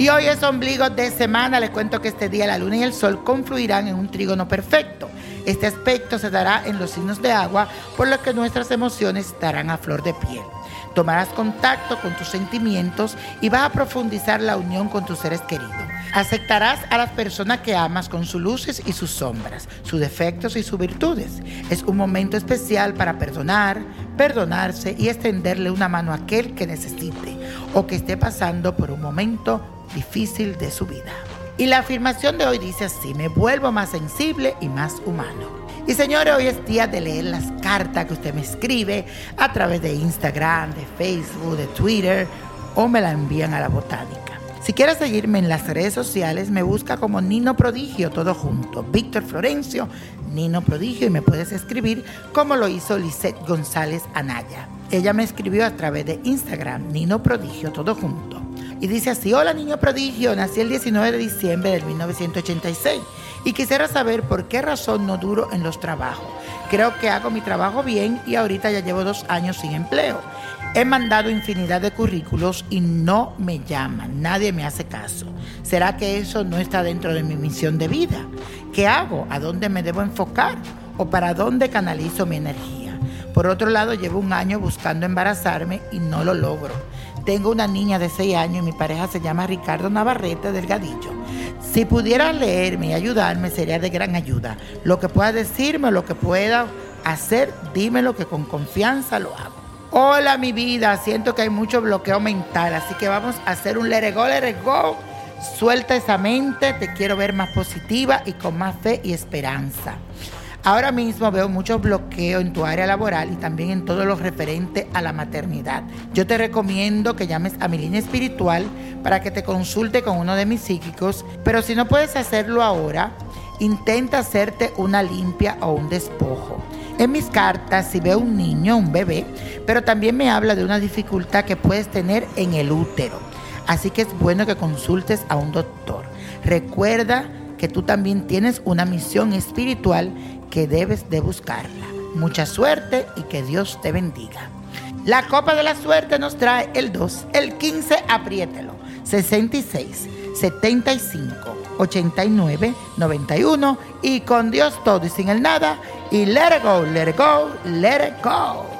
Y hoy es ombligo de semana. Les cuento que este día la luna y el sol confluirán en un trígono perfecto. Este aspecto se dará en los signos de agua, por lo que nuestras emociones estarán a flor de piel. Tomarás contacto con tus sentimientos y vas a profundizar la unión con tus seres queridos. Aceptarás a las personas que amas con sus luces y sus sombras, sus defectos y sus virtudes. Es un momento especial para perdonar, perdonarse y extenderle una mano a aquel que necesite o que esté pasando por un momento difícil de su vida. Y la afirmación de hoy dice así, me vuelvo más sensible y más humano. Y señores, hoy es día de leer las cartas que usted me escribe a través de Instagram, de Facebook, de Twitter o me la envían a la botánica. Si quieres seguirme en las redes sociales, me busca como Nino Prodigio, todo junto. Víctor Florencio, Nino Prodigio, y me puedes escribir como lo hizo Lisette González Anaya. Ella me escribió a través de Instagram, Nino Prodigio, todo junto. Y dice así, hola niño prodigio, nací el 19 de diciembre del 1986 y quisiera saber por qué razón no duro en los trabajos. Creo que hago mi trabajo bien y ahorita ya llevo dos años sin empleo. He mandado infinidad de currículos y no me llaman, nadie me hace caso. ¿Será que eso no está dentro de mi misión de vida? ¿Qué hago? ¿A dónde me debo enfocar? ¿O para dónde canalizo mi energía? Por otro lado, llevo un año buscando embarazarme y no lo logro. Tengo una niña de 6 años y mi pareja se llama Ricardo Navarrete Delgadillo. Si pudieras leerme y ayudarme sería de gran ayuda. Lo que puedas decirme, lo que pueda hacer, dímelo que con confianza lo hago. Hola mi vida, siento que hay mucho bloqueo mental, así que vamos a hacer un let it go, let it go. Suelta esa mente, te quiero ver más positiva y con más fe y esperanza. Ahora mismo veo muchos bloqueos en tu área laboral y también en todo lo referente a la maternidad. Yo te recomiendo que llames a mi línea espiritual para que te consulte con uno de mis psíquicos, pero si no puedes hacerlo ahora, intenta hacerte una limpia o un despojo. En mis cartas, si veo un niño, un bebé, pero también me habla de una dificultad que puedes tener en el útero. Así que es bueno que consultes a un doctor. Recuerda que tú también tienes una misión espiritual que debes de buscarla. Mucha suerte y que Dios te bendiga. La copa de la suerte nos trae el 2, el 15, apriételo, 66, 75, 89, 91 y con Dios todo y sin el nada y let it go, let it go, let it go.